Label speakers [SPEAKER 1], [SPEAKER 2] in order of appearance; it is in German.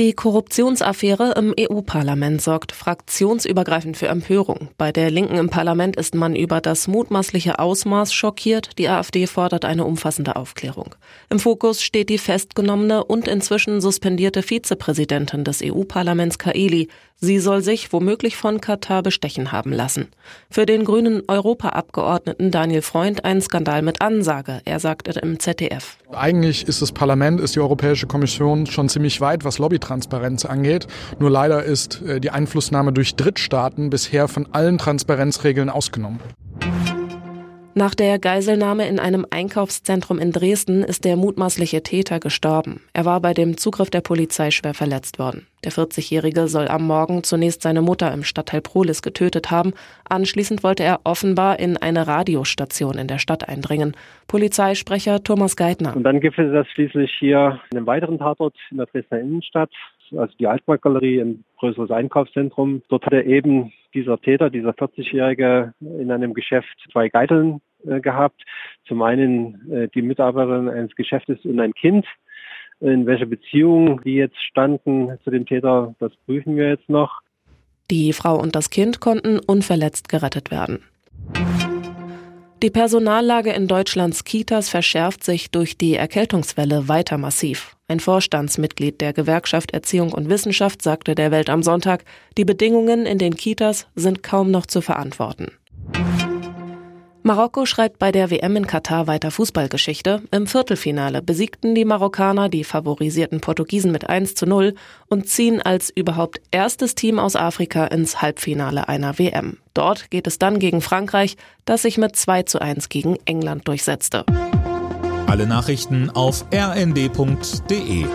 [SPEAKER 1] Die Korruptionsaffäre im EU-Parlament sorgt fraktionsübergreifend für Empörung. Bei der Linken im Parlament ist man über das mutmaßliche Ausmaß schockiert. Die AfD fordert eine umfassende Aufklärung. Im Fokus steht die festgenommene und inzwischen suspendierte Vizepräsidentin des EU-Parlaments Kaeli. Sie soll sich womöglich von Katar bestechen haben lassen. Für den grünen Europaabgeordneten Daniel Freund ein Skandal mit Ansage. Er sagte im ZDF.
[SPEAKER 2] Eigentlich ist das Parlament, ist die Europäische Kommission schon ziemlich weit, was Lobbytransparenz angeht. Nur leider ist äh, die Einflussnahme durch Drittstaaten bisher von allen Transparenzregeln ausgenommen.
[SPEAKER 1] Nach der Geiselnahme in einem Einkaufszentrum in Dresden ist der mutmaßliche Täter gestorben. Er war bei dem Zugriff der Polizei schwer verletzt worden. Der 40-Jährige soll am Morgen zunächst seine Mutter im Stadtteil Prolis getötet haben. Anschließend wollte er offenbar in eine Radiostation in der Stadt eindringen. Polizeisprecher Thomas Geithner.
[SPEAKER 3] Und dann gibt es das schließlich hier in einem weiteren Tatort in der Dresdner Innenstadt also die Altmarktgalerie, ein größeres Einkaufszentrum. Dort hat er eben dieser Täter, dieser 40-Jährige, in einem Geschäft zwei Geiteln äh, gehabt. Zum einen äh, die Mitarbeiterin eines Geschäftes und ein Kind. In welcher Beziehung die jetzt standen zu dem Täter, das prüfen wir jetzt noch.
[SPEAKER 1] Die Frau und das Kind konnten unverletzt gerettet werden. Die Personallage in Deutschlands Kitas verschärft sich durch die Erkältungswelle weiter massiv. Ein Vorstandsmitglied der Gewerkschaft Erziehung und Wissenschaft sagte der Welt am Sonntag, die Bedingungen in den Kitas sind kaum noch zu verantworten. Marokko schreibt bei der WM in Katar weiter Fußballgeschichte. Im Viertelfinale besiegten die Marokkaner die favorisierten Portugiesen mit 1 zu 0 und ziehen als überhaupt erstes Team aus Afrika ins Halbfinale einer WM. Dort geht es dann gegen Frankreich, das sich mit 2 zu 1 gegen England durchsetzte.
[SPEAKER 4] Alle Nachrichten auf rnd.de